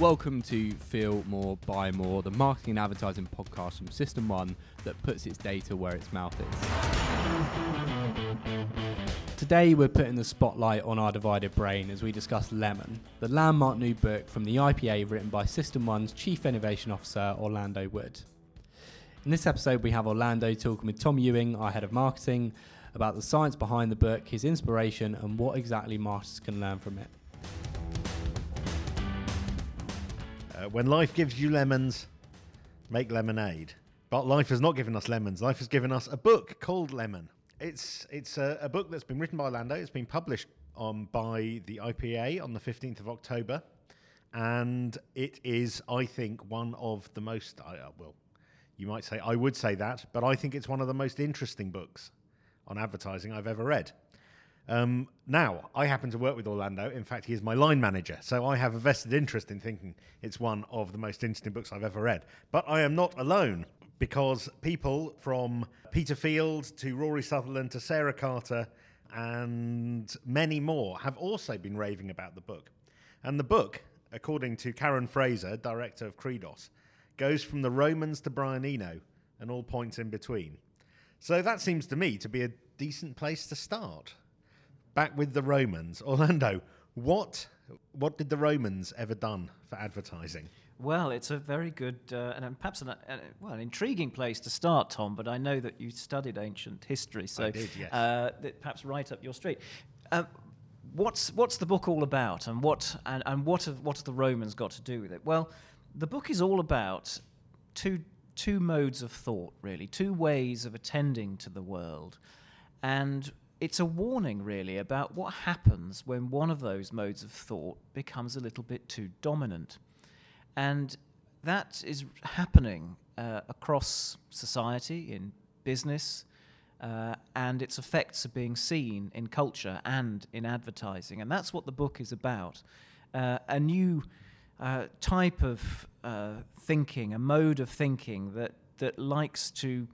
Welcome to Feel More, Buy More, the marketing and advertising podcast from System One that puts its data where its mouth is. Today, we're putting the spotlight on our divided brain as we discuss Lemon, the landmark new book from the IPA written by System One's Chief Innovation Officer, Orlando Wood. In this episode, we have Orlando talking with Tom Ewing, our head of marketing, about the science behind the book, his inspiration, and what exactly marketers can learn from it. Uh, when life gives you lemons, make lemonade. But life has not given us lemons. Life has given us a book called Lemon. It's it's a, a book that's been written by Lando. It's been published on by the IPA on the fifteenth of October, and it is, I think, one of the most. Uh, well, you might say I would say that, but I think it's one of the most interesting books on advertising I've ever read. Um, now, I happen to work with Orlando. In fact, he is my line manager. So I have a vested interest in thinking it's one of the most interesting books I've ever read. But I am not alone because people from Peter Field to Rory Sutherland to Sarah Carter and many more have also been raving about the book. And the book, according to Karen Fraser, director of Credos, goes from the Romans to Brian Eno and all points in between. So that seems to me to be a decent place to start back with the Romans. Orlando, what what did the Romans ever done for advertising? Well, it's a very good uh, and perhaps an, uh, well an intriguing place to start, Tom. But I know that you studied ancient history, so did, yes. uh, perhaps right up your street. Uh, what's what's the book all about, and what and, and what have what have the Romans got to do with it? Well, the book is all about two two modes of thought, really, two ways of attending to the world, and it's a warning, really, about what happens when one of those modes of thought becomes a little bit too dominant. And that is happening uh, across society, in business, uh, and its effects are being seen in culture and in advertising. And that's what the book is about uh, a new uh, type of uh, thinking, a mode of thinking that, that likes to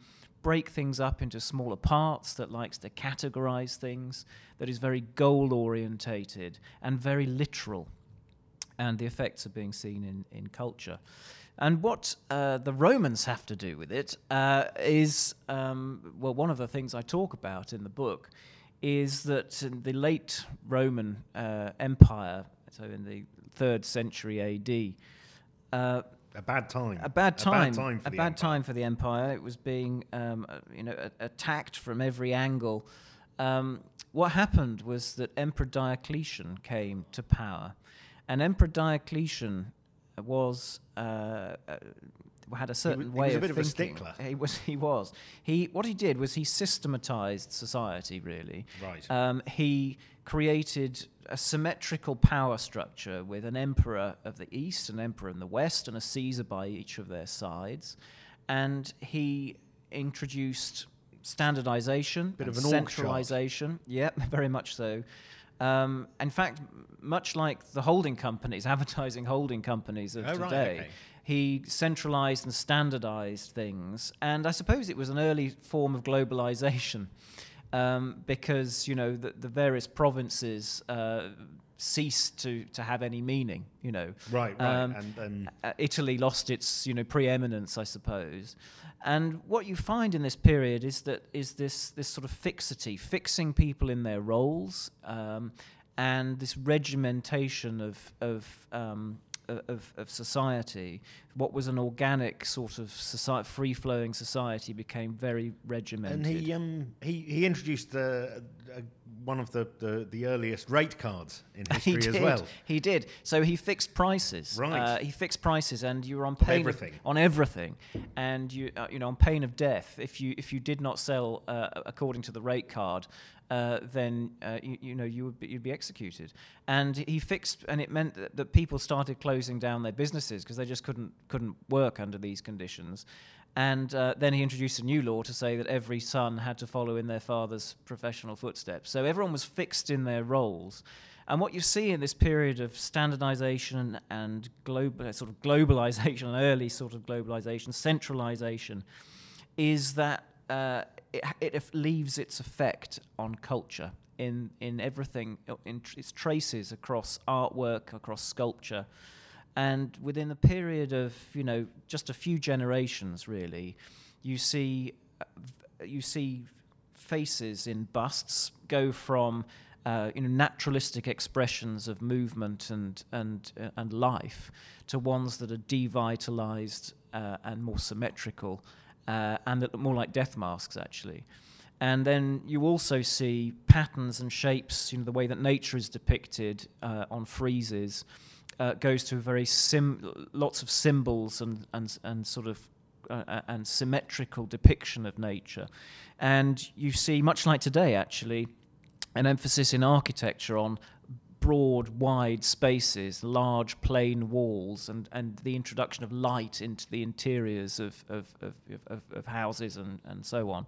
break things up into smaller parts, that likes to categorize things, that is very goal orientated and very literal. And the effects are being seen in, in culture. And what uh, the Romans have to do with it uh, is, um, well, one of the things I talk about in the book is that in the late Roman uh, Empire, so in the third century AD, uh, a bad time. A bad time. A bad time for, a the, bad empire. time for the empire. It was being, um, uh, you know, attacked from every angle. Um, what happened was that Emperor Diocletian came to power, and Emperor Diocletian was uh, uh, had a certain he way was a of bit of a thinking. stickler. He was. He was. He. What he did was he systematized society. Really. Right. Um, he created a symmetrical power structure with an emperor of the east, an emperor in the west, and a Caesar by each of their sides. And he introduced standardization, Bit of an centralization. Yep, very much so. Um, in fact, much like the holding companies, advertising holding companies of Oh, right, today, okay. he centralized and standardized things. And I suppose it was an early form of globalization um, because, you know, the, the various provinces uh, ceased to, to have any meaning, you know. Right, right. Um, and then uh, Italy lost its, you know, preeminence, I suppose. And what you find in this period is that is this this sort of fixity, fixing people in their roles, um, and this regimentation of of um, of, of society, what was an organic sort of society, free-flowing society, became very regimented. and he um he he introduced uh, uh, one of the, the the earliest rate cards in he history did. as well. He did. So he fixed prices. Right. Uh, he fixed prices, and you were on pain of- everything. on everything, and you uh, you know on pain of death if you if you did not sell uh, according to the rate card. Uh, then uh, you, you know you would be, you'd be executed, and he fixed, and it meant that, that people started closing down their businesses because they just couldn't couldn't work under these conditions, and uh, then he introduced a new law to say that every son had to follow in their father's professional footsteps. So everyone was fixed in their roles. And what you see in this period of standardization and global, sort of globalization, early sort of globalization, centralization, is that uh, it, it leaves its effect on culture in, in everything, in tr- its traces across artwork, across sculpture. and within a period of you know just a few generations, really, you see uh, you see faces in busts go from uh, you know, naturalistic expressions of movement and and uh, and life to ones that are devitalized uh, and more symmetrical, uh, and that look more like death masks actually. And then you also see patterns and shapes, you know, the way that nature is depicted uh, on friezes. Uh, goes to very sim- lots of symbols and and and sort of uh, and symmetrical depiction of nature, and you see much like today actually an emphasis in architecture on broad, wide spaces, large plain walls, and, and the introduction of light into the interiors of, of, of, of, of houses and, and so on.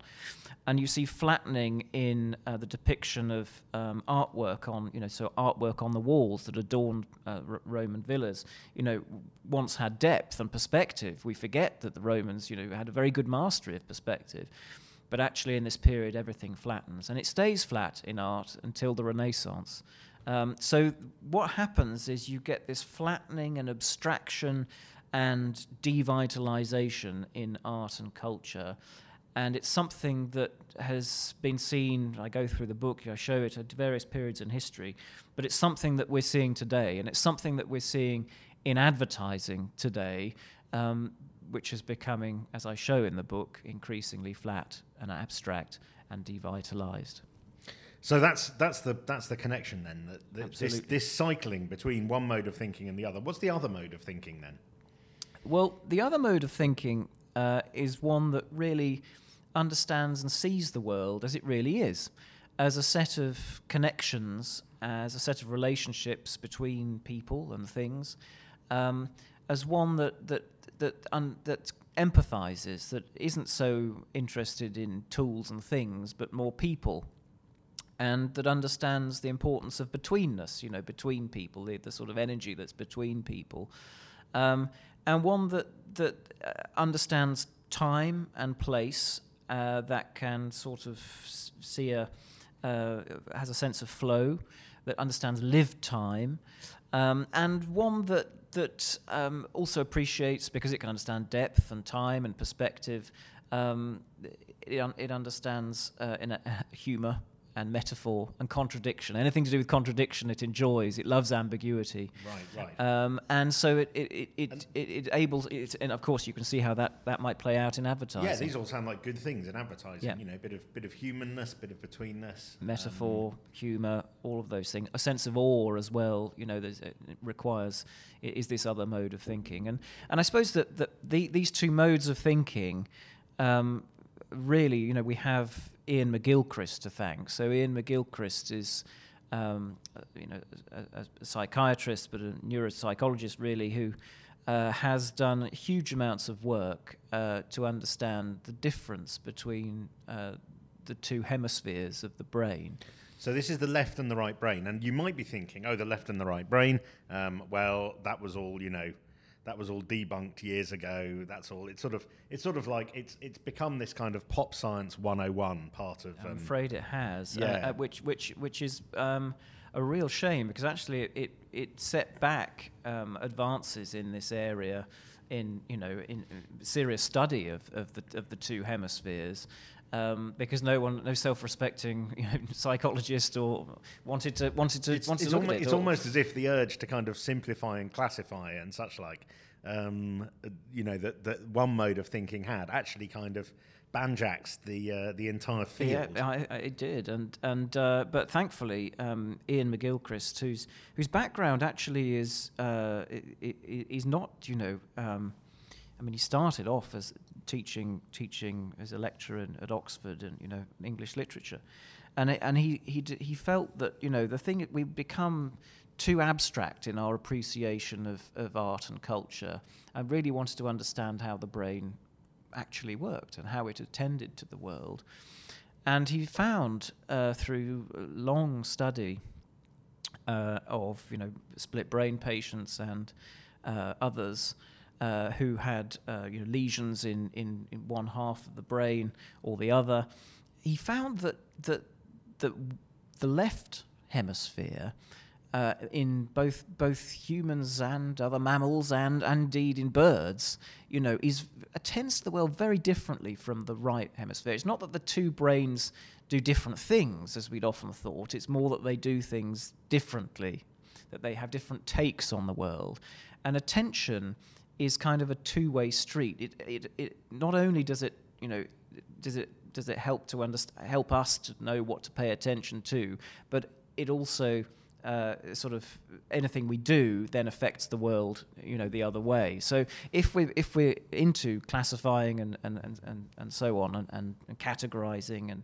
And you see flattening in uh, the depiction of um, artwork on, you know, so artwork on the walls that adorned uh, R- Roman villas, you know, once had depth and perspective. We forget that the Romans, you know, had a very good mastery of perspective. But actually, in this period, everything flattens. And it stays flat in art until the Renaissance. Um, so, what happens is you get this flattening and abstraction and devitalization in art and culture. And it's something that has been seen. I go through the book, I show it at various periods in history, but it's something that we're seeing today. And it's something that we're seeing in advertising today. Um, which is becoming, as I show in the book, increasingly flat and abstract and devitalized. So that's that's the that's the connection then. That, that this this cycling between one mode of thinking and the other. What's the other mode of thinking then? Well, the other mode of thinking uh, is one that really understands and sees the world as it really is, as a set of connections, as a set of relationships between people and things, um, as one that that that un- that empathizes, that isn't so interested in tools and things, but more people. And that understands the importance of betweenness, you know, between people, the, the sort of energy that's between people, um, and one that that uh, understands time and place, uh, that can sort of see a uh, has a sense of flow, that understands lived time, um, and one that that um, also appreciates because it can understand depth and time and perspective. Um, it, un- it understands uh, in a, humor and metaphor and contradiction. Anything to do with contradiction, it enjoys. It loves ambiguity. Right, right. Um, and so it it it it, it, it ables. It, and of course, you can see how that, that might play out in advertising. yeah, these all sound like good things in advertising. Yeah. You know, bit of bit of humanness, bit of betweenness, metaphor, um, humor, all of those things. A sense of awe as well. You know, it requires is this other mode of thinking, and and I suppose that that the, these two modes of thinking, um, really, you know, we have Iain McGilchrist to thank. So Iain McGilchrist is. Um, you know, a, a psychiatrist, but a neuropsychologist really, who uh, has done huge amounts of work uh, to understand the difference between uh, the two hemispheres of the brain. So this is the left and the right brain, and you might be thinking, "Oh, the left and the right brain." Um, well, that was all you know. That was all debunked years ago. That's all. It's sort of, it's sort of like it's it's become this kind of pop science 101 part of. I'm Um, afraid it has, uh, yeah. uh, which which which is um, a real shame because actually it it, it set back um, advances in this area in you know in uh, serious study of, of the of the two hemispheres. Um, because no one, no self-respecting you know, psychologist or wanted to wanted to it's, wanted it's, to look almo- at it. it's almost as if the urge to kind of simplify and classify and such like, um, uh, you know, that that one mode of thinking had actually kind of banjaxed the uh, the entire field. Yeah, I, I, it did, and and uh, but thankfully, um, Iain McGilchrist, whose whose background actually is uh, is not, you know, um, I mean, he started off as teaching teaching as a lecturer in, at Oxford and you know English literature, and it, and he he d- he felt that you know the thing we've become too abstract in our appreciation of, of art and culture, and really wanted to understand how the brain actually worked and how it attended to the world. And he found uh, through long study uh, of you know split brain patients and uh, others uh, who had uh, you know, lesions in, in, in one half of the brain or the other, he found that that that the left hemisphere uh, in both both humans and other mammals and, and indeed in birds, you know, is attends to the world very differently from the right hemisphere. It's not that the two brains do different things as we'd often thought. It's more that they do things differently, that they have different takes on the world, and attention is kind of a two-way street. It, it, it not only does it, you know, does it does it help to understand, help us to know what to pay attention to, but it also uh, sort of anything we do then affects the world, you know, the other way. So if we if we're into classifying and and, and, and so on and, and, and categorizing and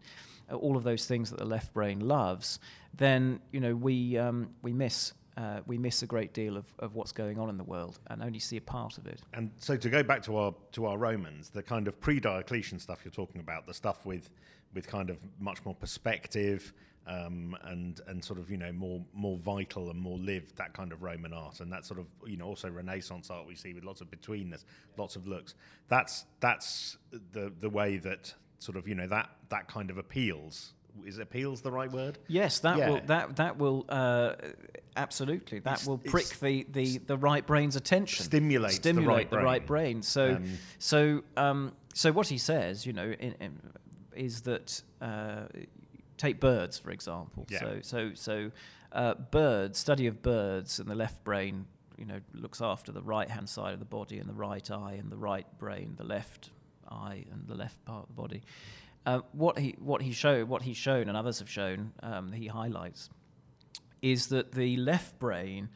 all of those things that the left brain loves, then you know we um, we miss uh, we miss a great deal of, of what's going on in the world and only see a part of it. And so to go back to our to our Romans, the kind of pre-Diocletian stuff you're talking about, the stuff with with kind of much more perspective um, and and sort of you know more more vital and more lived that kind of Roman art and that sort of you know also Renaissance art we see with lots of betweenness, lots of looks. That's that's the the way that sort of you know that that kind of appeals is appeals the right word? Yes, that Yeah. will that that will uh, absolutely that It's- will prick the, the, the right brain's attention. stimulate stimulate the stimulate right brain. So Um, so um, so what he says, you know, in, in, is that uh, take birds for example. Yeah. So so so uh, birds study of birds and the left brain. You know, looks after the right hand side of the body and the right eye and the right brain, the left eye and the left part of the body. Uh, what he what he showed, what he's shown, and others have shown, um, he highlights, is that the left brain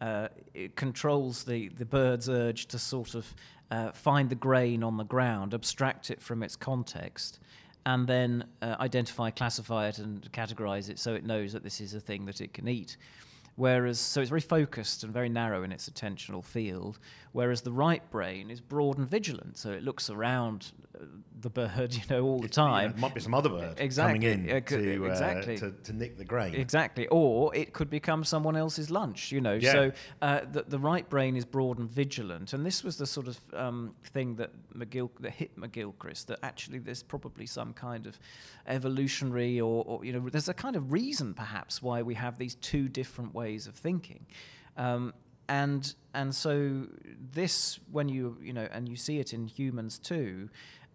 uh, controls the the bird's urge to sort of uh, find the grain on the ground, abstract it from its context, and then uh, identify, classify it, and categorize it so it knows that this is a thing that it can eat. Whereas, so it's very focused and very narrow in its attentional field. Whereas the right brain is broad and vigilant, so it looks around uh, the bird, you know, all the It's- you know, time. there might be some other bird Exactly. coming in could- to, uh, exactly. to to nick the grain. Exactly, or it could become someone else's lunch. You know, Yeah. so uh, the, the right brain is broad and vigilant, and this was the sort of um, thing that McGill that hit McGilchrist that actually there's probably some kind of evolutionary or, or you know there's a kind of reason perhaps why we have these two different ways of thinking. Um, and and so this when you you know and you see it in humans too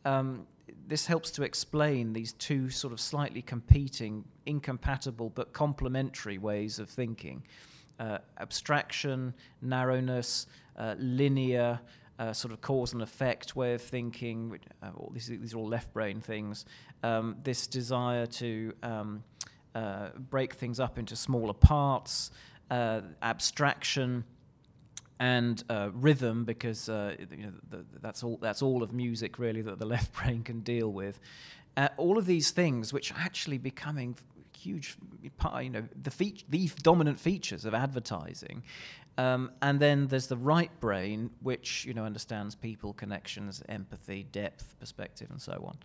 um, this helps to explain these two sort of slightly competing, incompatible but complementary ways of thinking uh, abstraction, narrowness, uh, linear. Uh, sort of cause and effect way of thinking. Uh, all these, these are all left brain things. Um, this desire to um, uh, break things up into smaller parts, uh, abstraction, and uh, rhythm because uh, you know the, that's all that's all of music really that the left brain can deal with. All of these things, which are actually becoming huge, part- you know, the feat- the dominant features of advertising. Um, and then there's the right brain, which you know understands people, connections, empathy, depth, perspective, and so on.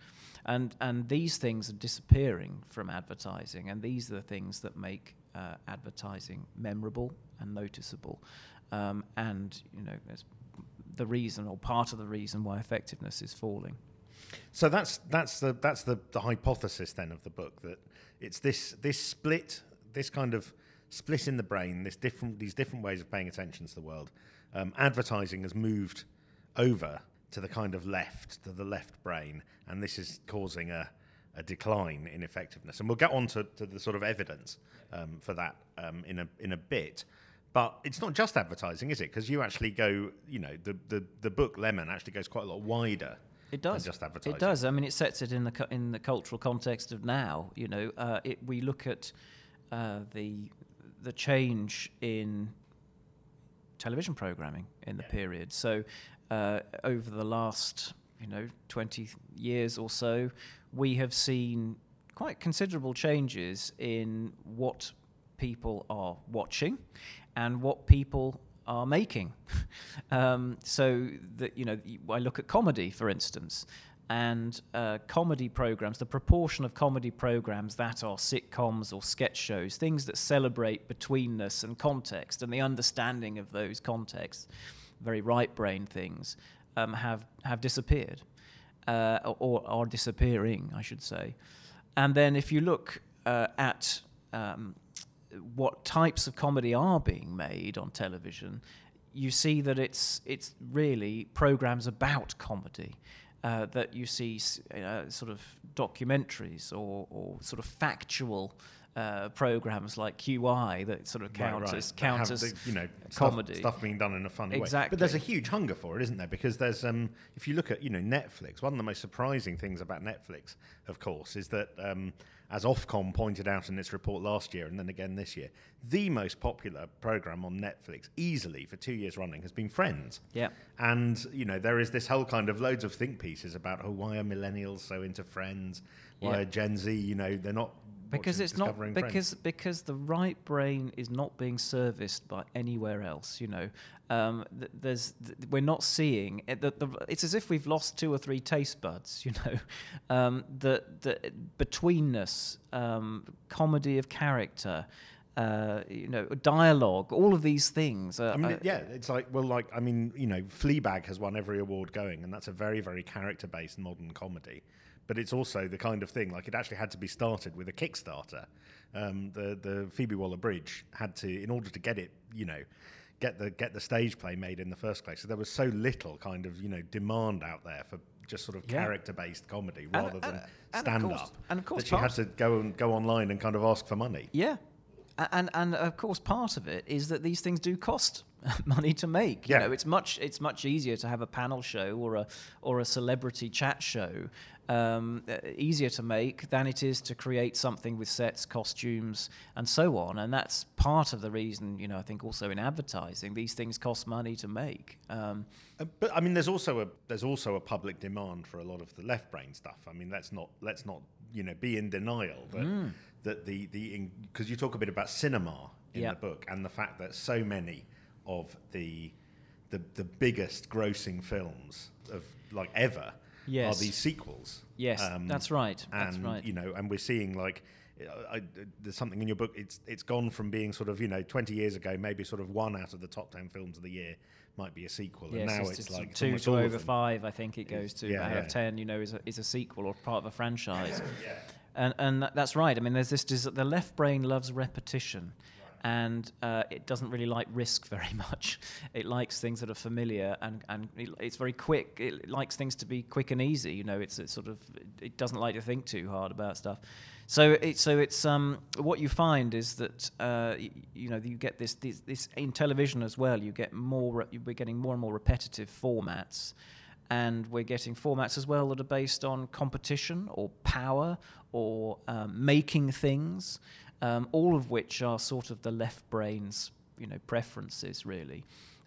And and these things are disappearing from advertising, and these are the things that make uh, advertising memorable and noticeable. Um, and you know, there's the reason or part of the reason why effectiveness is falling. So that's that's the that's the, the hypothesis then of the book that it's this this split this kind of split in the brain this different these different ways of paying attention to the world. Um, advertising has moved over to the kind of left to the left brain, and this is causing a a decline in effectiveness. And we'll get on to, to the sort of evidence um, for that um, in a in a bit. But it's not just advertising, is it? Because you actually go, you know, the, the, the book Lemon actually goes quite a lot wider It does. just advertising. It does. I mean, it sets it in the cu- in the cultural context of now. You know, uh, it, we look at uh, the the change in television programming in the period. So, uh, over the last you know twenty years or so, we have seen quite considerable changes in what people are watching and what people are making. um, so that you know, I look at comedy, for instance, and uh, comedy programs. The proportion of comedy programs that are sitcoms or sketch shows, things that celebrate betweenness and context and the understanding of those contexts, very right brain things, um, have have disappeared, uh, or are disappearing, I should say. And then if you look uh, at um, what types of comedy are being made on television, you see that it's it's really programs about comedy. Uh, that you see uh, sort of documentaries or, or sort of factual uh, programs like QI that sort of count Right, right. have the, you know comedy. stuff, stuff being done in a funny way. But there's a huge hunger for it, isn't there? Because there's um, if you look at you know Netflix, one of the most surprising things about Netflix, of course, is that um, as Ofcom pointed out in its report last year and then again this year, the most popular program on Netflix, easily for two years running, has been Friends. Yeah. And you know there is this whole kind of loads of think pieces about oh why are millennials so into Friends? Why Yeah. are Gen Z you know they're not because it's not because because the right brain is not being serviced by anywhere else. You know, um, th- there's th- we're not seeing it, the, the, it's as if we've lost two or three taste buds. You know, um, the the betweenness, um, comedy of character. Uh, you know, dialogue, all of these things. Are, I mean, yeah, it's like well, like I mean, you know, Fleabag has won every award going, and that's a very, very character-based modern comedy. But it's also the kind of thing like it actually had to be started with a Kickstarter. Um, the the Phoebe Waller-Bridge had to, in order to get it, you know, get the get the stage play made in the first place. So there was so little kind of you know demand out there for just sort of Yeah. character-based comedy rather and- than and of stand-up. and of course that she had to go and go online and kind of ask for money. Yeah. And and of course part of it is that these things do cost money to make. You Yeah. know, it's much it's much easier to have a panel show or a or a celebrity chat show um, uh, easier to make than it is to create something with sets, costumes, and so on. And that's part of the reason, you know, I think also in advertising, these things cost money to make. Um, Uh, But I mean, there's also a there's also a public demand for a lot of the left brain stuff. I mean, let's not let's not you know be in denial that Mm. that the the because you talk a bit about cinema in Yeah. the book and the fact that so many of the the the biggest grossing films of like ever Yes. are these sequels. Um, Yes, that's right, that's and, right. You know, and we're seeing like. I, I- there's something in your book. It's it's gone from being sort of you know 20 years ago, maybe sort of one out of the top 10 films of the year might be a sequel, Yes, and now it's, it's, like two to over five. I think it goes to Yeah, out yeah. of ten. You know, is a, is a sequel or part of a franchise. yeah. And and that's right. I mean, there's this. Des- the left brain loves repetition. And uh, it doesn't really like risk very much. It likes things that are familiar, and, and it, it's very quick. It likes things to be quick and easy. You know, it's, it's sort of it doesn't like to think too hard about stuff. So it, so it's um, what you find is that uh, you know you get this, this this in television as well. You get more. re- We're getting more and more repetitive formats, and we're getting formats as well that are based on competition or power or um, making things, um, all of which are sort of the left brain's you know preferences really.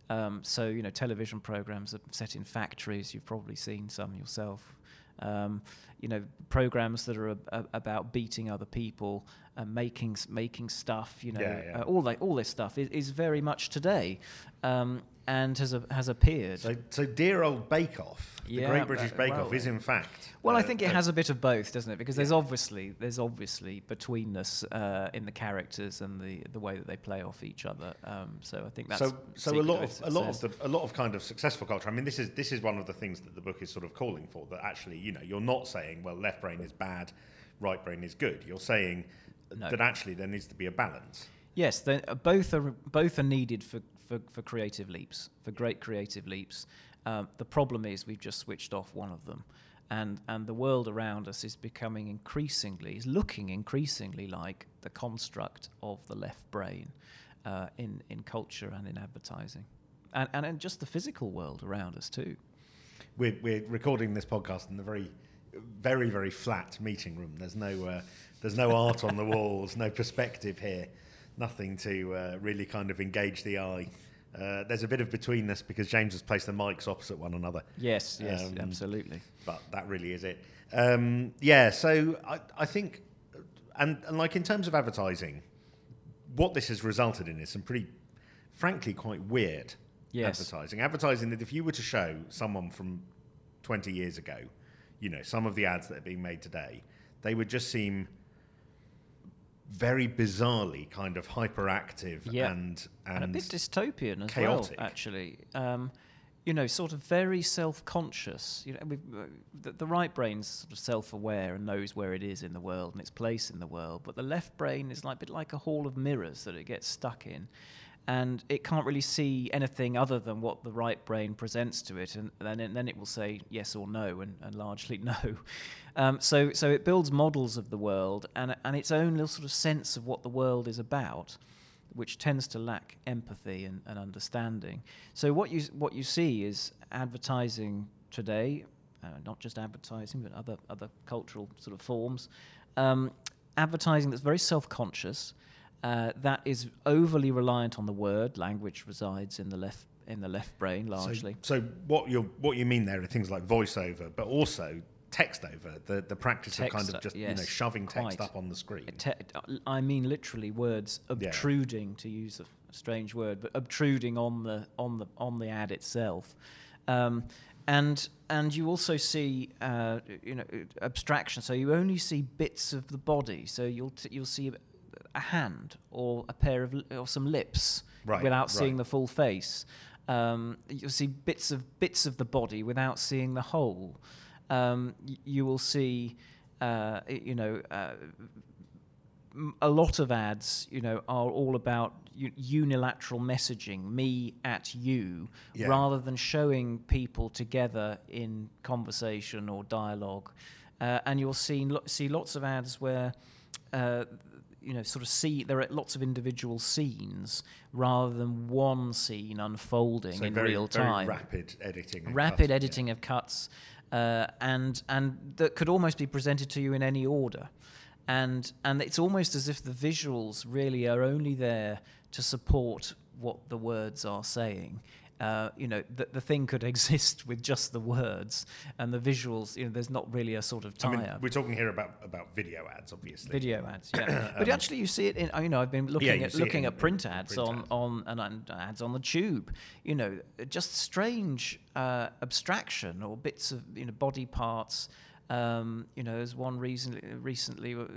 Um, so you know television programs are set in factories. You've probably seen some yourself. Um, you know programs that are ab- ab- about beating other people and making making stuff. You know Yeah, yeah. Uh, all that all this stuff is, is very much today, um, and has a, has appeared. So, so dear old Bake Off, the Great British uh, Bake well, Off, is in fact. Well, I uh, think it has a bit of both, doesn't it? Because there's obviously there's obviously betweenness uh, in the characters and the the way that they play off each other. Um, so I think that's so so a lot of a lot of the a lot of kind of successful culture. I mean, this is this is one of the things that the book is sort of calling for. That actually, you know, you're not saying well, left brain is bad, right brain is good. You're saying No. that actually there needs to be a balance. Yes, uh, both are both are needed for, for, for creative leaps, for great creative leaps. Um, the problem is we've just switched off one of them, and and the world around us is becoming increasingly, is looking increasingly like the construct of the left brain uh, in in culture and in advertising, and and in just the physical world around us too. We're we're recording this podcast in a very very very flat meeting room. There's no uh, there's no art on the walls, no perspective here, nothing to uh, really kind of engage the eye. Uh, there's a bit of betweenness because James has placed the mics opposite one another. Yes, yes, Um, absolutely. but that really is it. Um, yeah, so I, I think, and, and like in terms of advertising, what this has resulted in is some pretty, frankly, quite weird Yes. advertising. Advertising that if you were to show someone from 20 years ago, you know, some of the ads that are being made today, they would just seem very bizarrely kind of hyperactive Yeah. and, and, and, a bit dystopian as chaotic. well, actually. Um, you know, sort of very self-conscious. You know, uh, the, the right brain's sort of self-aware and knows where it is in the world and its place in the world, but the left brain is like a bit like a hall of mirrors that it gets stuck in, and it can't really see anything other than what the right brain presents to it, and then it, then it will say yes or no, and, and largely no. Um, so so it builds models of the world and and its own little sort of sense of what the world is about which tends to lack empathy and, and, understanding. So what you what you see is advertising today, uh, not just advertising, but other other cultural sort of forms. Um, advertising that's very self-conscious, uh, that is overly reliant on the word. Language resides in the left in the left brain largely. So, so what you what you mean there are things like voiceover, but also text over the the practice text, of kind of just yes, you know shoving text quite. up on the screen. Te- I mean, literally words obtruding, yeah. to use a strange word, but obtruding on the on the on the ad itself. Um, and and you also see uh, you know abstraction. So you only see bits of the body. So you'll t- you'll see a hand or a pair of or some lips right, without right. seeing the full face. Um, you'll see bits of bits of the body without seeing the whole um, you will see, uh, you know, uh, a lot of ads, you know, are all about unilateral messaging, me at you, yeah. rather than showing people together in conversation or dialogue. Uh, and you'll see see lots of ads where. Uh, you know, sort of see there are lots of individual scenes rather than one scene unfolding so in very, real time. rapid editing. Rapid cuts, editing yeah. of cuts, uh, and and that could almost be presented to you in any order. And and it's almost as if the visuals really are only there to support what the words are saying. Uh, you know, the, the thing could exist with just the words and the visuals. You know, there's not really a sort of tie I mean, We're talking here about, about video ads, obviously. Video ads, yeah. um, but actually, you see it in. You know, I've been looking yeah, at looking at print ads print on ads. on and, and, ads on the tube. You know, just strange uh, abstraction or bits of you know body parts um, you know, there's one reason recently with,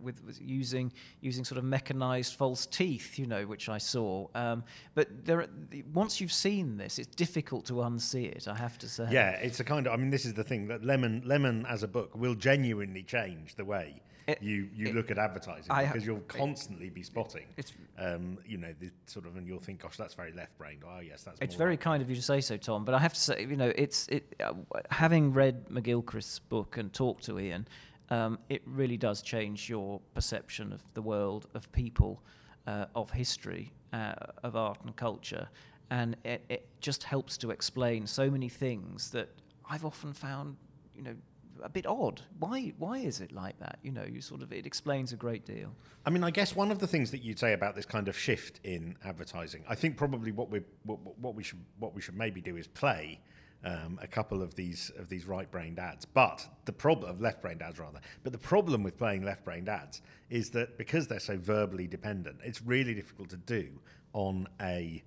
with, using using sort of mechanized false teeth, you know, which I saw. Um, but there, once you've seen this, it's difficult to unsee it. I have to say. Yeah, it's a kind of. I mean, this is the thing that Lemon Lemon as a book will genuinely change the way it, you you it, look at advertising I because you'll constantly be spotting. It's um, you know the sort of and you'll think, gosh, that's very left-brained. Oh yes, that's. It's very kind of you to say so, Tom. But I have to say, you know, it's it. Uh, having read McGilchrist's book and talked to Iain, um, it really does change your perception of the world, of people, uh, of history, uh, of art and culture, and it, it just helps to explain so many things that I've often found, you know a bit odd. Why why is it like that? You know, you sort of it explains a great deal. I mean, I guess one of the things that you'd say about this kind of shift in advertising, I think probably what we what, what we should what we should maybe do is play um, a couple of these of these right-brained ads. But the problem of left-brained ads rather. But the problem with playing left-brained ads is that because they're so verbally dependent, it's really difficult to do on a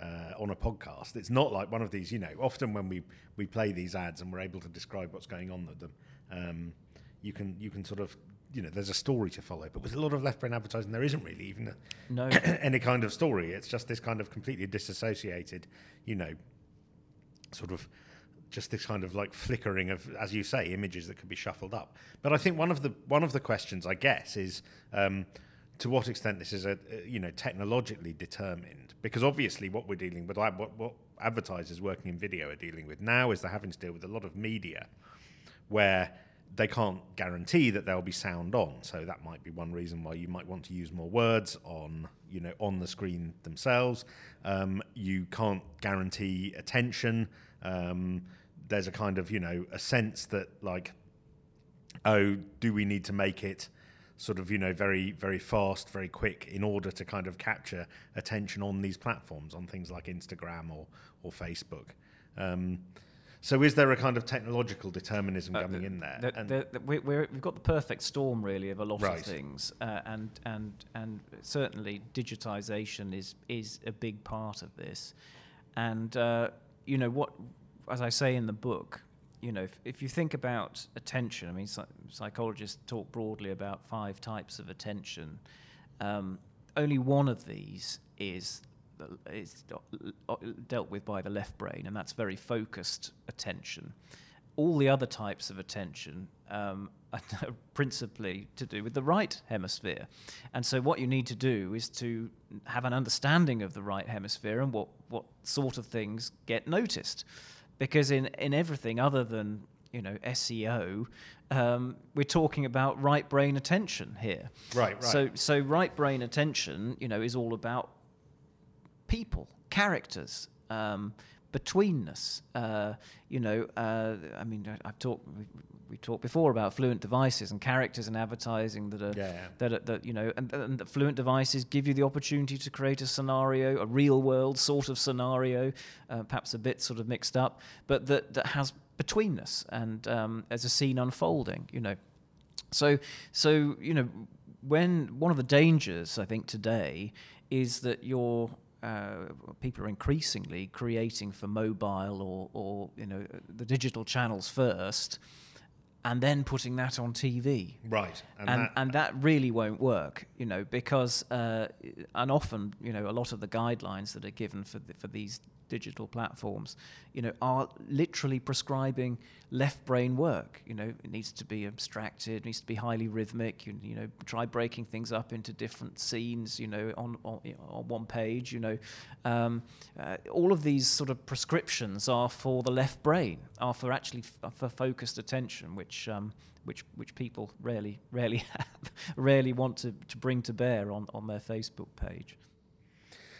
uh, on a podcast. It's not like one of these, you know, often when we, we play these ads and we're able to describe what's going on with them, um, you can you can sort of you know there's a story to follow. But with a lot of left brain advertising, there isn't really even a, no. any kind of story. It's just this kind of completely disassociated, you know, sort of just this kind of like flickering of, as you say, images that could be shuffled up. But I think one of the one of the questions, I guess, is. Um, to what extent this is a, you know technologically determined because obviously what we're dealing with what, what advertisers working in video are dealing with now is they're having to deal with a lot of media where they can't guarantee that there'll be sound on. So that might be one reason why you might want to use more words on you know on the screen themselves. Um, you can't guarantee attention. Um, there's a kind of you know a sense that like oh do we need to make it sort of you know very very fast very quick in order to kind of capture attention on these platforms on things like instagram or or facebook um, so is there a kind of technological determinism uh, coming in there? The, the, the, we, have got the perfect storm, really, of a lot right. of things, uh, and and and certainly digitization is is a big part of this, and uh, you know what, as I say in the book, you know, if, if you think about attention, I mean, psychologists talk broadly about five types of attention. Um, only one of these is is dealt with by the left brain, and that's very focused attention. All the other types of attention um, are principally to do with the right hemisphere. And so, what you need to do is to have an understanding of the right hemisphere and what, what sort of things get noticed. Because in, in everything other than you know SEO, um, we're talking about right brain attention here. Right, right. So so right brain attention, you know, is all about people, characters, um, betweenness. Uh, you know, uh, I mean, I, have talked. We, we talked before about fluent devices and characters and advertising that are yeah, yeah. that, are, that you know, and, and the fluent devices give you the opportunity to create a scenario, a real world sort of scenario, uh, perhaps a bit sort of mixed up, but that that has betweenness and um, as a scene unfolding. You know, so so you know when one of the dangers I think today is that you're uh, people are increasingly creating for mobile or, or you know the digital channels first, and then putting that on TV. Right, and and that, and that really won't work, you know, because uh, and often you know a lot of the guidelines that are given for the, for these digital platforms, you know, are literally prescribing left brain work. You know, it needs to be abstracted, it needs to be highly rhythmic. You, you know, try breaking things up into different scenes. You know, on on, on one page. You know, um, uh, all of these sort of prescriptions are for the left brain, are for actually f- for focused attention, which. Um, which which people rarely rarely have, rarely want to, to bring to bear on, on their Facebook page.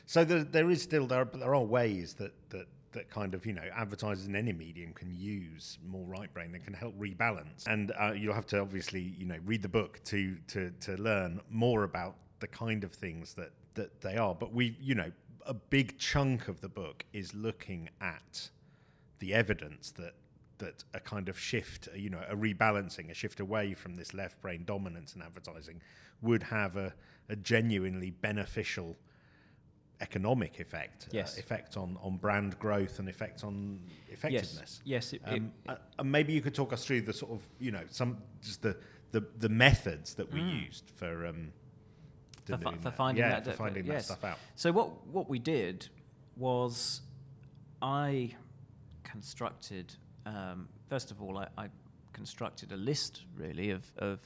So there, there is still there, are, there are ways that that that kind of you know advertisers in any medium can use more right brain that can help rebalance. And uh, you'll have to obviously you know read the book to to to learn more about the kind of things that that they are. But we you know a big chunk of the book is looking at the evidence that that a kind of shift, you know, a rebalancing, a shift away from this left brain dominance in advertising would have a, a genuinely beneficial economic effect, uh, yes. uh, effect on, on brand growth and effect on effectiveness. Yes, yes. It, um, it, uh, maybe you could talk us through the sort of you know some just the the, the methods that we mm. used for um, for, for, finding yeah, that, for finding yes. that stuff out. So what what we did was I constructed um, first of all I, I constructed a list really of of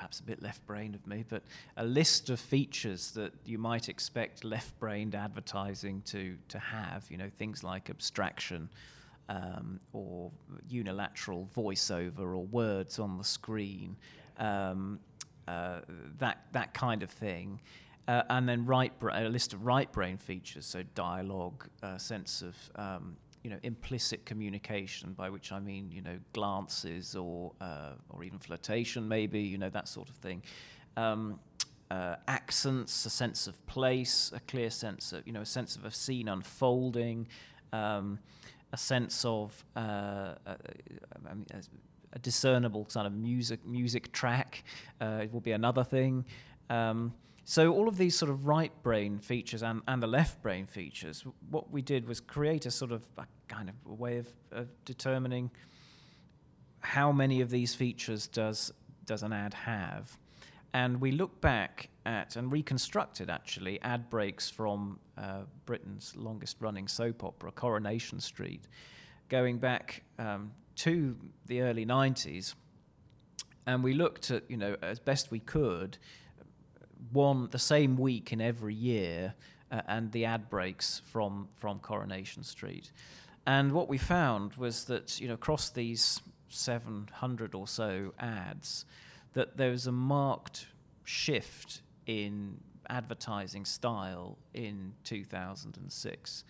perhaps a bit left brained of me, but a list of features that you might expect left brained advertising to, to have, you know, things like abstraction um, or unilateral voiceover or words on the screen, um, uh, that, that kind of thing. Uh, and then right bra- a list of right brain features, so dialogue, uh, sense of um, you know implicit communication, by which I mean you know glances or uh, or even flirtation, maybe you know that sort of thing. Um, uh, accents, a sense of place, a clear sense of you know a sense of a scene unfolding, um, a sense of uh, a, uh, I mean, a, discernible kind of music music track. Uh, it will be another thing. Um, so all of these sort of right brain features and, and the left brain features, what we did was create a sort of a kind of a way of, of determining how many of these features does does an ad have. And we looked back at and reconstructed actually ad breaks from uh, Britain's longest running soap opera, Coronation Street, going back um, to the early 90s. And we looked at, you know, as best we could, one the same week in every year, uh, and the ad breaks from from Coronation Street. And what we found was that you know across these 700 or so ads, that there was a marked shift in advertising style in 2006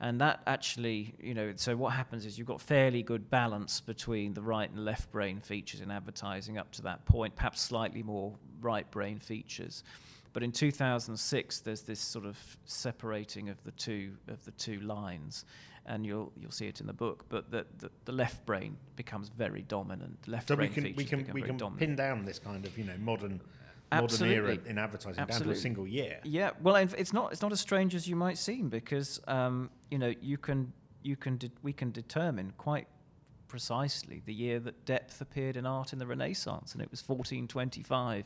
and that actually, you know, so what happens is you've got fairly good balance between the right and left brain features in advertising up to that point, perhaps slightly more right brain features. But in 2006, there's this sort of separating of the two of the two lines, and you'll you'll see it in the book. But the the, the left brain becomes very dominant. Left so brain we can we can we can dominant. pin down this kind of you know modern Absolutely. modern era in advertising Absolutely. down to a single year. Yeah, well, it's not it's not as strange as you might seem because um, you know you can you can de- we can determine quite precisely the year that depth appeared in art in the Renaissance, and it was 1425,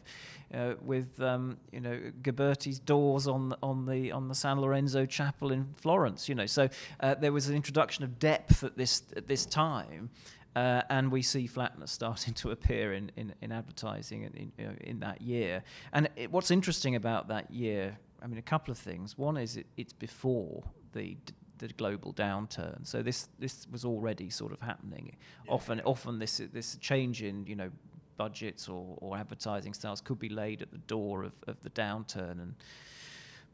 uh, with um, you know Ghiberti's doors on the, on the on the San Lorenzo Chapel in Florence. You know, so uh, there was an introduction of depth at this at this time. Uh, and we see flatness starting to appear in, in, in advertising in, in, in that year. And it, what's interesting about that year, I mean, a couple of things. One is it, it's before the the global downturn. So this this was already sort of happening. Yeah. Often often this this change in you know budgets or, or advertising styles could be laid at the door of, of the downturn and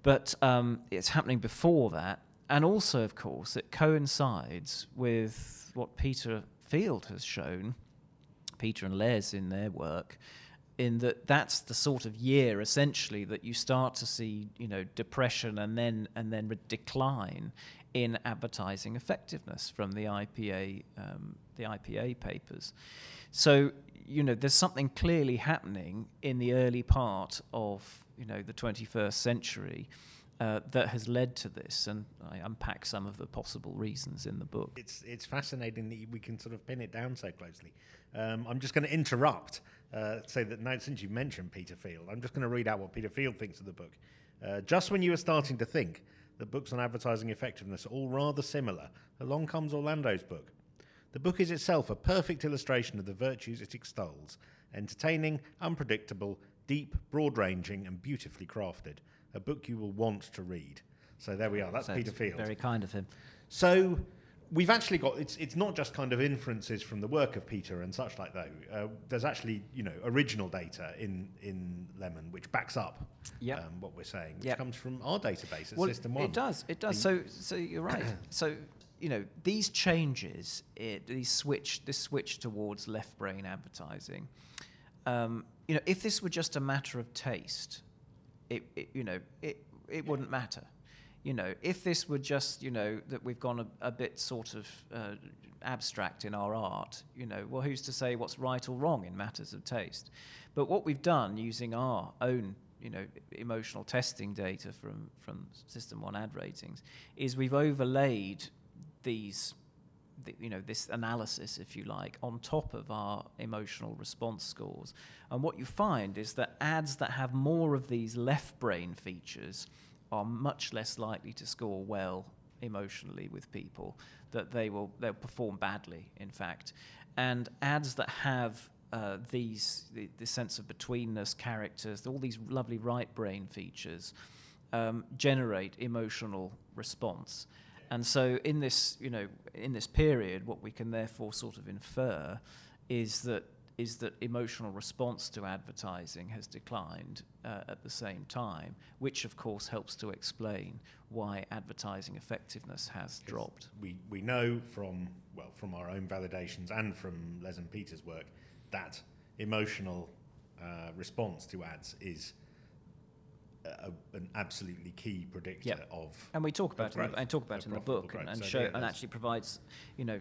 but um, it's happening before that and also of course it coincides with what Peter Field has shown Peter and Les in their work in that that's the sort of year essentially that you start to see you know depression and then and then decline in advertising effectiveness from the IPA um, the IPA papers. So you know there's something clearly happening in the early part of you know the 21st century. Uh, that has led to this, and I unpack some of the possible reasons in the book. It's it's fascinating that we can sort of pin it down so closely. Um, I'm just going to interrupt, uh, say that now since you mentioned Peter Field, I'm just going to read out what Peter Field thinks of the book. Uh, just when you were starting to think that books on advertising effectiveness are all rather similar, along comes Orlando's book. The book is itself a perfect illustration of the virtues it extols entertaining, unpredictable, deep, broad ranging, and beautifully crafted. A book you will want to read. So there we are. That's so Peter Field. Very kind of him. So we've actually got it's it's not just kind of inferences from the work of Peter and such like that. Uh, there's actually you know original data in in Lemon which backs up yep. um, what we're saying, which yep. comes from our database at well, System One. It does. It does. The so so you're right. so you know these changes, it, these switch this switch towards left brain advertising. Um, you know, if this were just a matter of taste, it, it you know it it yeah. wouldn't matter you know, if this were just, you know, that we've gone a, a bit sort of uh, abstract in our art, you know, well, who's to say what's right or wrong in matters of taste? But what we've done using our own, you know, emotional testing data from, from System 1 ad ratings is we've overlaid these, the, you know, this analysis, if you like, on top of our emotional response scores. And what you find is that ads that have more of these left brain features – are much less likely to score well emotionally with people, that they will they'll perform badly, in fact. And ads that have uh, these the, the, sense of betweenness, characters, all these lovely right brain features um, generate emotional response. And so, in this you know in this period, what we can therefore sort of infer is that is that emotional response to advertising has declined uh, at the same time, which of course helps to explain why advertising effectiveness has dropped. We, we know from, well, from our own validations and from Les and Peter's work that emotional uh, response to ads is a, an absolutely key predictor yep. of and we talk about it in the, and talk about it in the book and, and so show yeah, and actually provides you know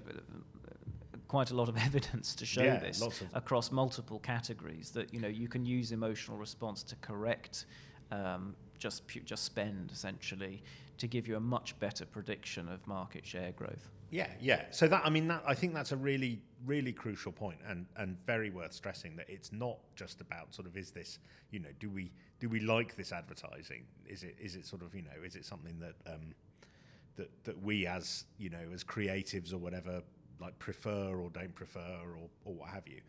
quite a lot of evidence to show yeah, this across multiple categories that you know you can use emotional response to correct um, just pu- just spend essentially to give you a much better prediction of market share growth. Yeah, yeah. So that I mean that I think that's a really really crucial point and and very worth stressing that it's not just about sort of is this you know do we do we like this advertising is it is it sort of you know is it something that um, that that we as you know as creatives or whatever like prefer or don't prefer or, or what have you.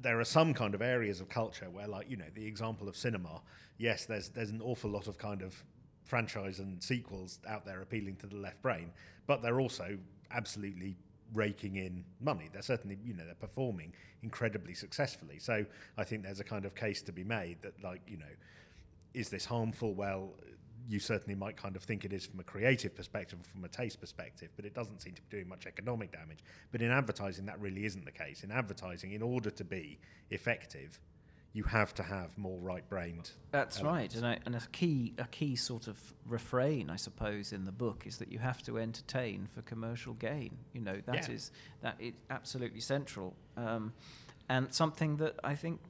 There are some kind of areas of culture where, like you know, the example of cinema. Yes, there's there's an awful lot of kind of franchise and sequels out there appealing to the left brain, but they're also absolutely raking in money. They're certainly, you know, they're performing incredibly successfully. So I think there's a kind of case to be made that, like, you know, is this harmful? Well, you certainly might kind of think it is from a creative perspective or from a taste perspective, but it doesn't seem to be doing much economic damage. But in advertising, that really isn't the case. In advertising, in order to be effective, you have to have more right-brained. That's elements. right, and, I, and a key a key sort of refrain, I suppose, in the book is that you have to entertain for commercial gain. You know that yeah. is that is absolutely central, um, and something that I think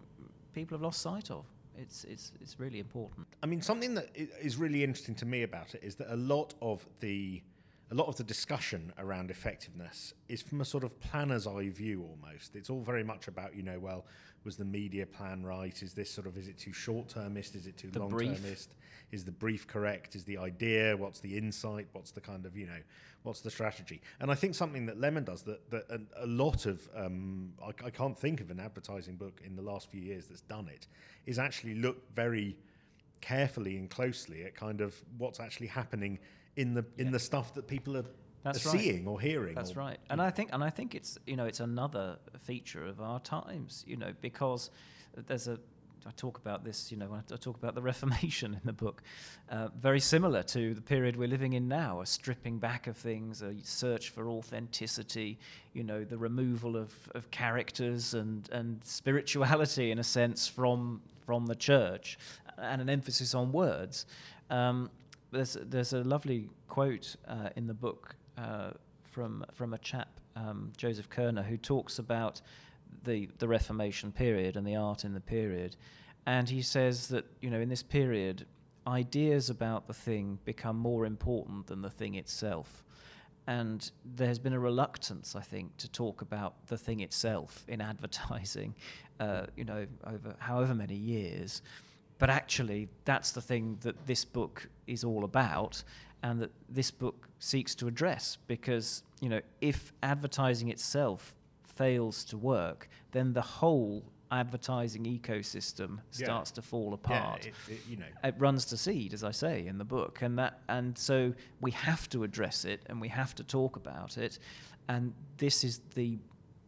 people have lost sight of. It's, it's, it's really important. I mean, something that is really interesting to me about it is that a lot of the a lot of the discussion around effectiveness is from a sort of planner's eye view almost. It's all very much about, you know, well, was the media plan right? Is this sort of, is it too short termist? Is it too long termist? Is the brief correct? Is the idea? What's the insight? What's the kind of, you know, what's the strategy? And I think something that Lemon does that, that a, a lot of, um, I, I can't think of an advertising book in the last few years that's done it, is actually look very carefully and closely at kind of what's actually happening in the in Yeah. the stuff that people are, That's are right. seeing or hearing. That's or- right, and I think and I think it's you know it's another feature of our times, you know, because there's a I talk about this, you know, when I talk about the Reformation in the book, uh, very similar to the period we're living in now, a stripping back of things, a search for authenticity, you know, the removal of, of characters and, and spirituality in a sense from from the church, and an emphasis on words. Um, there's there's a lovely quote uh, in the book uh, from from a chap um, Joseph Koerner who talks about the the Reformation period and the art in the period, and he says that you know in this period ideas about the thing become more important than the thing itself. And there's been a reluctance, I think, to talk about the thing itself in advertising, uh, you know, over however many years. But actually, that's the thing that this book is all about, and that this book seeks to address. Because you know, if advertising itself fails to work, then the whole advertising ecosystem Yeah. starts to fall Yeah, apart it, it, you know. it runs to seed, as I say in the book, and that and so we have to address it and we have to talk about it, and this is the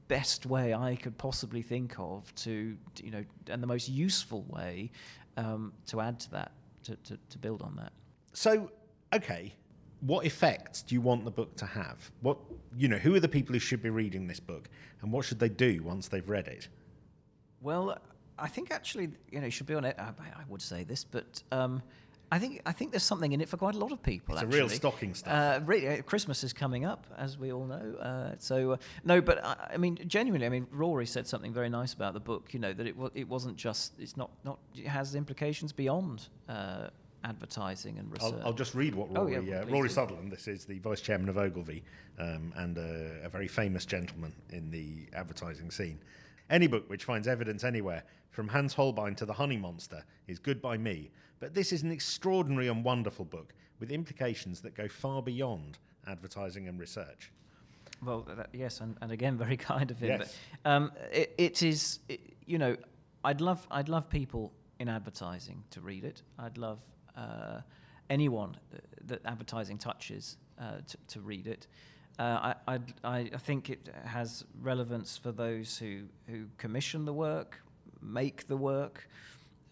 best way I could possibly think of to you know and the most useful way um, to add to that to, to, to build on that. So, okay, what effects do you want the book to have? What you know, who are the people who should be reading this book, and what should they do once they've read it? Well, I think actually, you know, it should be on it. I, I would say this, but um, I think I think there's something in it for quite a lot of people. It's a real stocking stuff. Uh, re- uh, Christmas is coming up, as we all know. Uh, so uh, no, but I, I mean, genuinely, I mean, Rory said something very nice about the book. You know, that it wa- it wasn't just it's not not it has implications beyond uh, advertising and research. I'll, I'll just read what Rory. Oh, Rory, yeah, uh, Rory do. Sutherland, this is the vice chairman of Ogilvy um, and a, a very famous gentleman in the advertising scene. Any book which finds evidence anywhere, from Hans Holbein to The Honey Monster, is good by me. But this is an extraordinary and wonderful book with implications that go far beyond advertising and research. Well, that, yes, and, and again, very kind of him. Yes. But, um, it, it is, it, you know, I'd love, I'd love people in advertising to read it. I'd love uh, anyone that, that advertising touches uh, to, to read it. Uh, I, I'd, I, I think it has relevance for those who, who commission the work, make the work,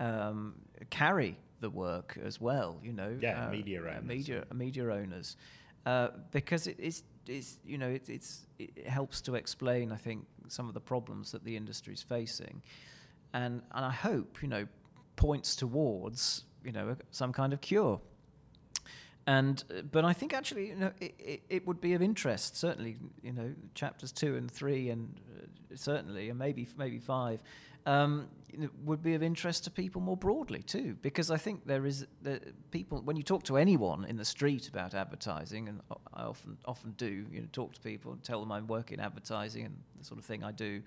um, carry the work as well. You know, Yeah, uh, media owners. media media owners, uh, because it is it's you know it, it's it helps to explain I think some of the problems that the industry is facing, and and I hope you know points towards you know some kind of cure. And uh, but I think actually you know it, it, it would be of interest certainly you know chapters two and three and uh, certainly and maybe maybe five um, would be of interest to people more broadly too because I think there is the people when you talk to anyone in the street about advertising and I often often do you know talk to people and tell them I'm working advertising and the sort of thing I do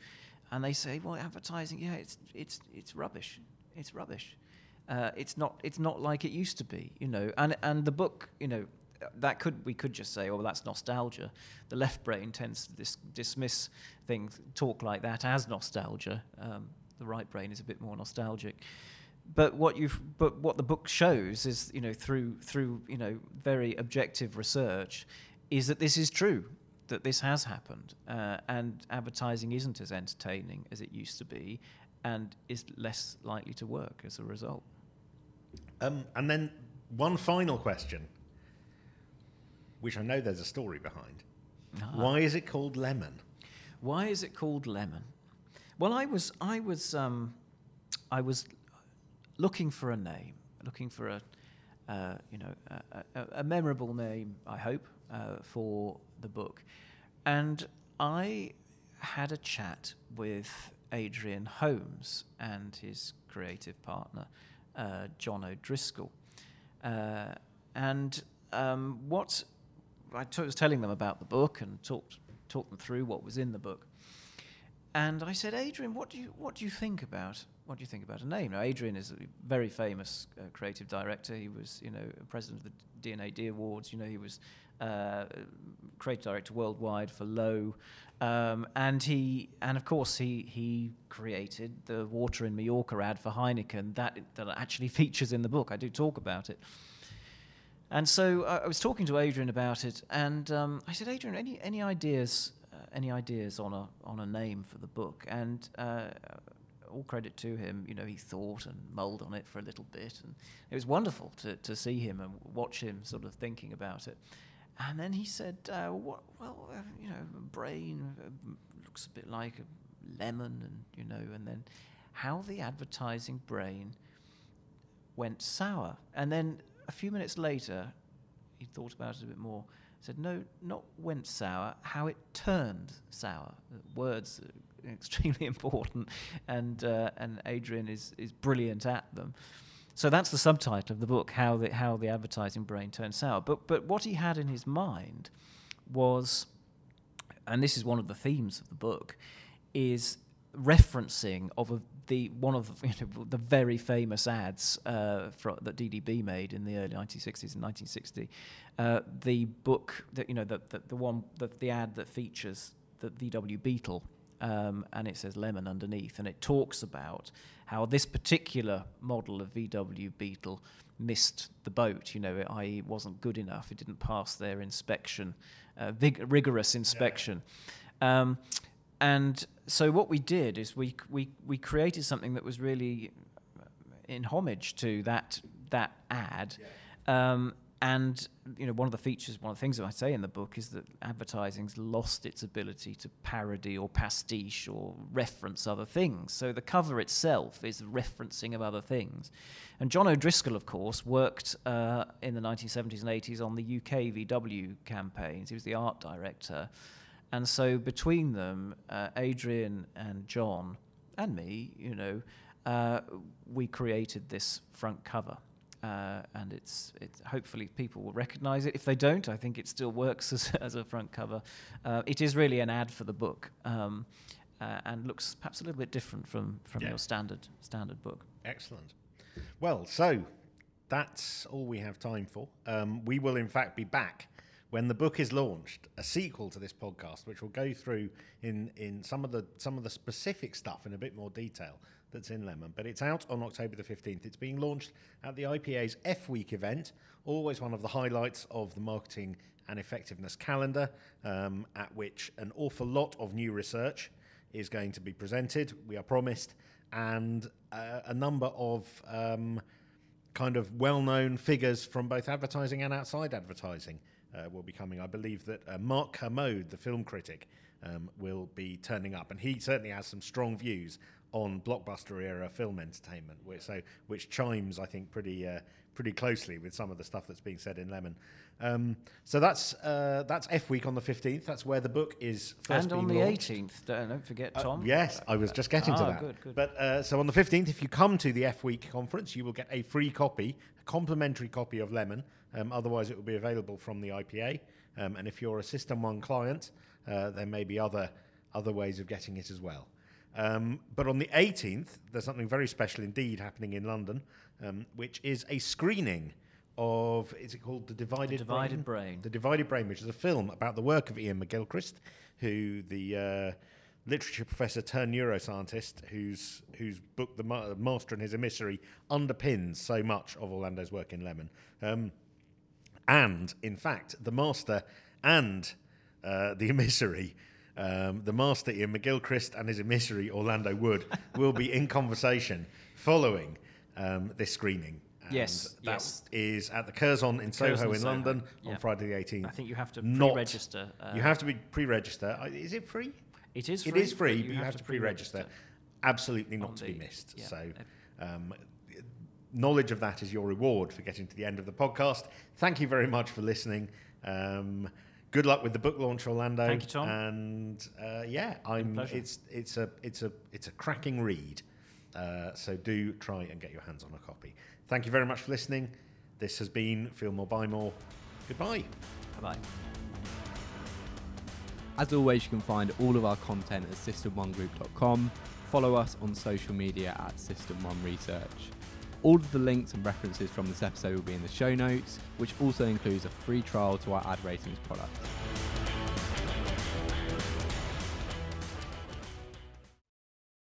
and they say well advertising yeah it's it's it's rubbish it's rubbish uh, it's not it's not like it used to be, you know. And and the book, you know, that could we could just say, oh, well, that's nostalgia. The left brain tends to dis- dismiss things, talk like that as nostalgia. Um, the right brain is a bit more nostalgic. But what you've but what the book shows is, you know, through through you know very objective research, is that this is true. That this has happened, uh, and advertising isn't as entertaining as it used to be, and is less likely to work as a result. Um, and then one final question, which I know there's a story behind. Ah. Why is it called Lemon? Why is it called lemon? Well, I was I was um, I was looking for a name, looking for a uh, you know a, a, a memorable name. I hope uh, for the book, and I had a chat with Adrian Holmes and his creative partner, uh, John O'Driscoll, uh, and um, what I t- was telling them about the book and talked talked them through what was in the book. And I said, Adrian, what do you what do you think about what do you think about a name? Now, Adrian is a very famous uh, creative director. He was, you know, president of the DNA D&AD Awards. You know, he was uh, creative director worldwide for Lowe, um, and he and of course he he created the water in Mallorca ad for Heineken that that actually features in the book. I do talk about it. And so uh, I was talking to Adrian about it, and um, I said, Adrian, any any ideas any ideas on a on a name for the book, and uh, all credit to him. You know, he thought and mulled on it for a little bit, and it was wonderful to to see him and watch him sort of thinking about it. And then he said, uh, what, "Well, uh, you know, brain uh, looks a bit like a lemon, and you know, and then how the advertising brain went sour, and then." A few minutes later, he thought about it a bit more said, no, not went sour, how it turned sour. Words are extremely important, and, uh, and Adrian is, is brilliant at them. So that's the subtitle of the book, how the, how the advertising brain turned sour. But, but what he had in his mind was, and this is one of the themes of the book, is referencing of a, the one of you know, the very famous ads uh, for, that DDB made in the early 1960s and 1960. Uh, the book that you know the the, the one the, the ad that features the VW Beetle. Um, and it says lemon underneath, and it talks about how this particular model of VW Beetle missed the boat, you know, i.e., it wasn't good enough, it didn't pass their inspection, uh, vig- rigorous inspection. Yeah. Um, and so what we did is we, we, we created something that was really in homage to that, that ad. Yeah. Um, and you know, one of the features, one of the things that I say in the book is that advertising's lost its ability to parody or pastiche or reference other things. So the cover itself is referencing of other things. And John O'Driscoll, of course, worked uh, in the 1970s and 80s on the UK VW campaigns. He was the art director. And so between them, uh, Adrian and John and me, you know, uh, we created this front cover. Uh, and it's, it's hopefully people will recognise it. If they don't, I think it still works as, as a front cover. Uh, it is really an ad for the book, um, uh, and looks perhaps a little bit different from, from yeah. your standard standard book. Excellent. Well, so that's all we have time for. Um, we will, in fact, be back when the book is launched, a sequel to this podcast, which will go through in, in some of the some of the specific stuff in a bit more detail that's in Lemon. But it's out on October the 15th. It's being launched at the IPA's F Week event, always one of the highlights of the marketing and effectiveness calendar, um, at which an awful lot of new research is going to be presented, we are promised, and uh, a number of um, kind of well known figures from both advertising and outside advertising uh, will be coming. I believe that uh, Mark Kermode, the film critic, um, will be turning up, and he certainly has some strong views on blockbuster era film entertainment, which, so which chimes, I think, pretty uh, pretty closely with some of the stuff that's being said in Lemon. Um, so that's uh, that's F Week on the fifteenth. That's where the book is first and on the eighteenth. Don't forget, uh, Tom. yes, I was just getting ah, to that. Good, good. But uh, so on the fifteenth, if you come to the F Week conference, you will get a free copy, a complimentary copy of Lemon. Um, otherwise, it will be available from the IPA. Um, and if you're a System One client, uh, there may be other other ways of getting it as well. Um, but on the 18th, there's something very special indeed happening in London, um, which is a screening of, is it called The Divided, the Divided Brain? Brain? The Divided Brain, which is a film about the work of Iain McGilchrist, who the uh, literature professor turned neuroscientist, whose, whose book, The Master and His Emissary, underpins so much of Orlando's work in Lemon. Um, and, in fact, The Master and uh, The Emissary um, the master Iain McGilchrist and his emissary Orlando Wood will be in conversation following um, this screening. And yes, that yes. is at the Curzon in Soho in Soho. London yeah. on Friday the 18th. I think you have to pre-register. Uh, you have to be pre-register. Uh, is it free? It is. Free, it is free, but you, but you have, have, to pre-register. pre-register. Absolutely not to be missed. Yeah. So. Um, knowledge of that is your reward for getting to the end of the podcast. Thank you very much for listening. Um, good luck with the book launch, Orlando. Thank you, Tom. And uh, yeah, I'm. It's it's a it's a it's a cracking read. Uh, so do try and get your hands on a copy. Thank you very much for listening. This has been Feel More Buy More. Goodbye. Bye bye. As always, you can find all of our content at system1group.com. Follow us on social media at System One Research. All of the links and references from this episode will be in the show notes, which also includes a free trial to our ad ratings product.